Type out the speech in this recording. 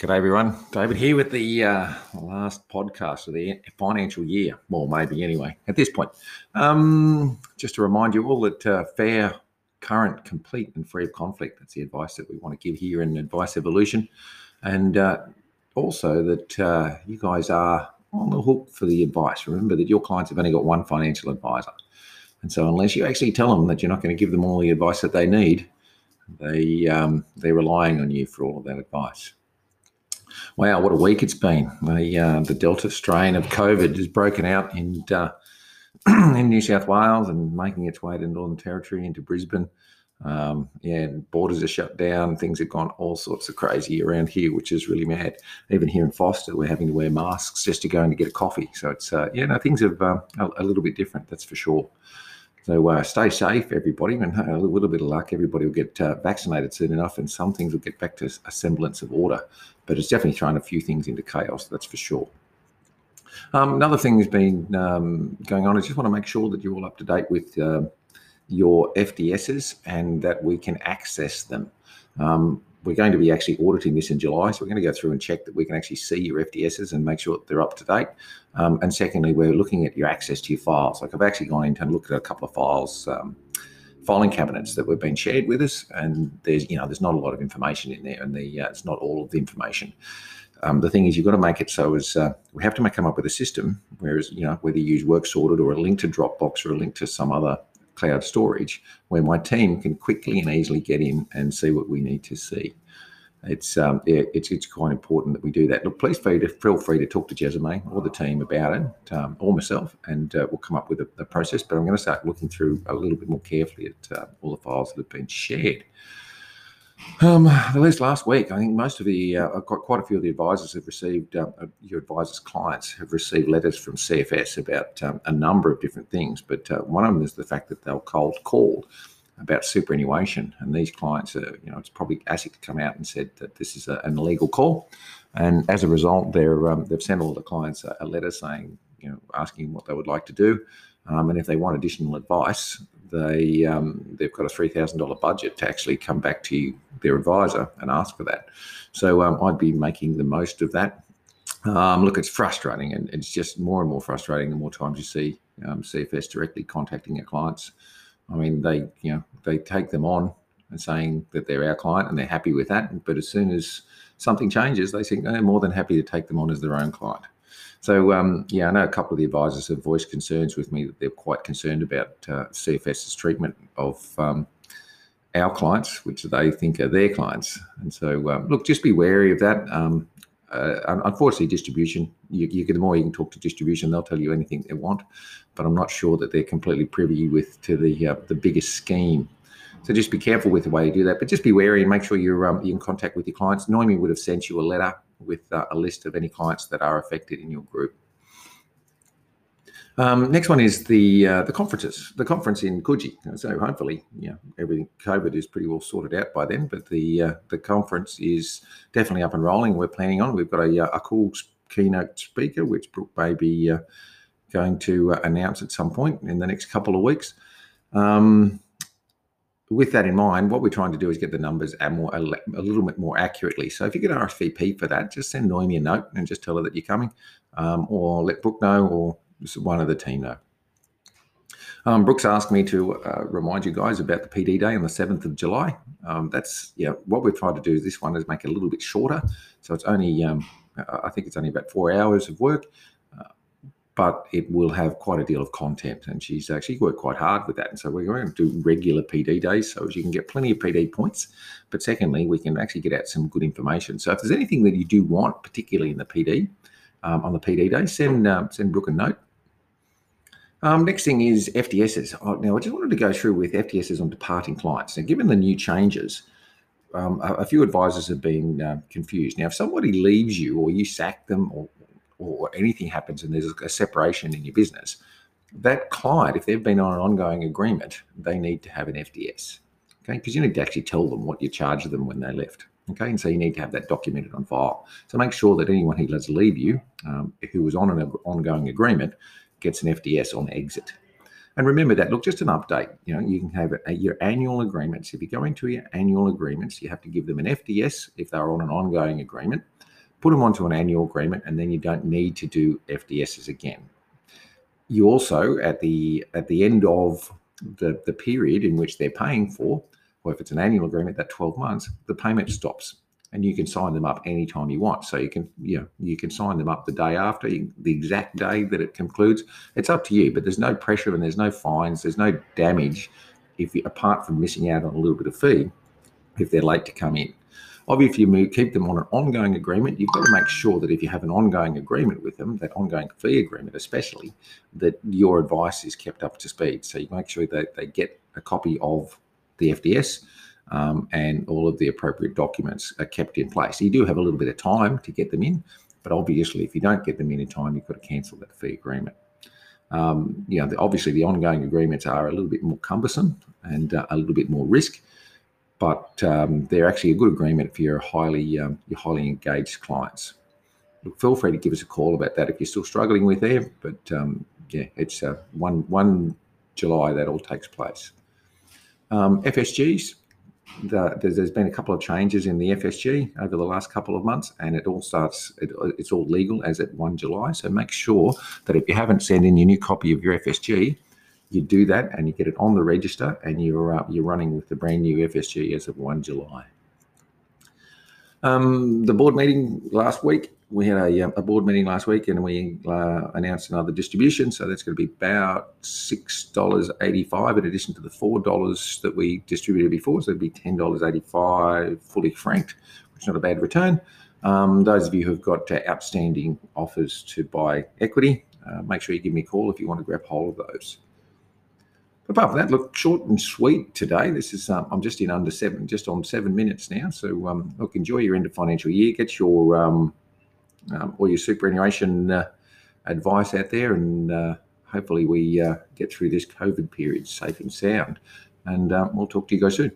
G'day, everyone. David here with the uh, last podcast of the financial year. Well, maybe anyway, at this point. Um, just to remind you all that uh, fair, current, complete, and free of conflict. That's the advice that we want to give here in Advice Evolution. And uh, also that uh, you guys are on the hook for the advice. Remember that your clients have only got one financial advisor. And so, unless you actually tell them that you're not going to give them all the advice that they need, they um, they're relying on you for all of that advice. Wow, what a week it's been! The uh, the Delta strain of COVID has broken out in uh, in New South Wales and making its way to Northern Territory into Brisbane. Um, yeah, borders are shut down. Things have gone all sorts of crazy around here, which is really mad. Even here in Foster, we're having to wear masks just to go in to get a coffee. So it's uh, yeah, no, things have uh, a, a, little bit different. That's for sure. So uh, stay safe, everybody, and a little bit of luck, everybody will get uh, vaccinated soon enough, and some things will get back to a semblance of order. But it's definitely thrown a few things into chaos. That's for sure. Um, another thing that's been um, going on. I just want to make sure that you're all up to date with uh, your FDSs and that we can access them. Um, we're going to be actually auditing this in July, so we're going to go through and check that we can actually see your FDSs and make sure that they're up to date. Um, and secondly, we're looking at your access to your files. Like I've actually gone in and looked at a couple of files, um, filing cabinets that have been shared with us, and there's you know there's not a lot of information in there, and the uh, it's not all of the information. Um, the thing is, you've got to make it so as uh, we have to make, come up with a system. Whereas you know whether you use Work Sorted or a link to Dropbox or a link to some other cloud storage where my team can quickly and easily get in and see what we need to see. It's um, yeah, it's it's quite important that we do that. Look, please feel, feel free to talk to Jessamy or the team about it, um, or myself, and uh, we'll come up with a, a, process. But I'm going to start looking through a little bit more carefully at uh, all the files that have been shared. Um, at least last week, I think most of the, uh, quite, a few of the advisors have received, uh, uh your advisors' clients have received letters from CFS about um, a number of different things. But uh, one of them is the fact that they'll cold called about superannuation. And these clients are, you know, it's probably ASIC to come out and said that this is a, an illegal call. And as a result, they're, um, they've sent all the clients a, a, letter saying, you know, asking what they would like to do. Um, and if they want additional advice, they um, they've got a three thousand dollar budget to actually come back to their advisor and ask for that. So um, I'd be making the most of that. Um, look, it's frustrating, and it's just more and more frustrating the more times you see um, CFS directly contacting their clients. I mean, they you know they take them on and saying that they're our client and they're happy with that, but as soon as something changes, they think they're more than happy to take them on as their own client. So um, yeah, I know a couple of the advisors have voiced concerns with me that they're quite concerned about uh, CFS's treatment of um, our clients, which they think are their clients. And so um, look, just be wary of that. Um, uh, unfortunately, distribution. You, you, the more you can talk to distribution, they'll tell you anything they want. But I'm not sure that they're completely privy with to the uh, the biggest scheme. So just be careful with the way you do that. But just be wary and make sure you're um, in contact with your clients. Noemi would have sent you a letter with uh, a list of any clients that are affected in your group. Um, next one is the uh, the conferences. The conference in Coogee. So hopefully, know, everything COVID is pretty well sorted out by then. But the uh, the conference is definitely up and rolling. We're planning on. We've got a, uh, a cool keynote speaker, which Brooke may be uh, going to uh, announce at some point in the next couple of weeks. Um, with that in mind, what we're trying to do is get the numbers a, more, a, little bit more accurately. So if you get RSVP for that, just send Noemi a note and just tell her that you're coming, um, or let Brooke know, or one of the team know. Um, Brooks asked me to uh, remind you guys about the PD day on the 7th of July. Um, that's, yeah, what we've tried to do is this one is make it a little bit shorter. So it's only, um, I think it's only about four hours of work but it will have quite a deal of content. And she's actually worked quite hard with that. And so we're going to do regular PD days so as you can get plenty of PD points. But secondly, we can actually get out some good information. So if there's anything that you do want, particularly in the PD, um, on the PD day, send uh, send Brooke a note. Um, next thing is FDSs. Oh, now, I just wanted to go through with FDSs on departing clients. Now, given the new changes, um, a, a, few advisors have been uh, confused. Now, if somebody leaves you or you sack them or or anything happens and there's a separation in your business, that client, if they've been on an ongoing agreement, they need to have an FDS. Okay, because you need to actually tell them what you charged them when they left. Okay, and so you need to have that documented on file. So make sure that anyone who does leave you, um, who was on an ongoing agreement, gets an FDS on exit. And remember that, look, just an update. You know, you can have a, your annual agreements. If you go into your annual agreements, you have to give them an FDS if they're on an ongoing agreement put them onto an annual agreement, and then you don't need to do FDSs again. You also, at the at the end of the, the period in which they're paying for, or if it's an annual agreement, that 12 months, the payment stops and you can sign them up anytime you want. So you can, you know, you can sign them up the day after, the exact day that it concludes. It's up to you, but there's no pressure and there's no fines, there's no damage if you, apart from missing out on a little bit of fee if they're late to come in. Obviously, if you keep them on an ongoing agreement, you've got to make sure that if you have an ongoing agreement with them, that ongoing fee agreement especially, that your advice is kept up to speed. So you make sure that they get a copy of the FDS um, and all of the appropriate documents are kept in place. You do have a little bit of time to get them in, but obviously, if you don't get them in in time, you've got to cancel that fee agreement. Um, you know, the, obviously, the ongoing agreements are a little bit more cumbersome and uh, a little bit more risk, but um, they're actually a good agreement for your highly um, your highly engaged clients. Feel free to give us a call about that if you're still struggling with them. But um, yeah, it's uh, one one July that all takes place. Um, FSGs, the, there's, there's been a couple of changes in the FSG over the last couple of months, and it all starts. It, it's all legal as at one July. So make sure that if you haven't sent in your new copy of your FSG, you do that and you get it on the register, and you're you're running with the brand new FSG as of one July. Um, the board meeting last week, we had a, um, a board meeting last week and we uh, announced another distribution. So that's going to be about $6.85 in addition to the $4 that we distributed before. So it'd be $10.85 fully franked, which is not a bad return. Um, those of you who've got uh, outstanding offers to buy equity, uh, make sure you give me a call if you want to grab hold of those apart from that, look short and sweet today. This is um, I'm just in under seven, just on seven minutes now. So um, look, enjoy your end of financial year. Get your um, um, your superannuation uh, advice out there, and uh, hopefully we uh, get through this COVID period safe and sound. And uh, we'll talk to you guys soon.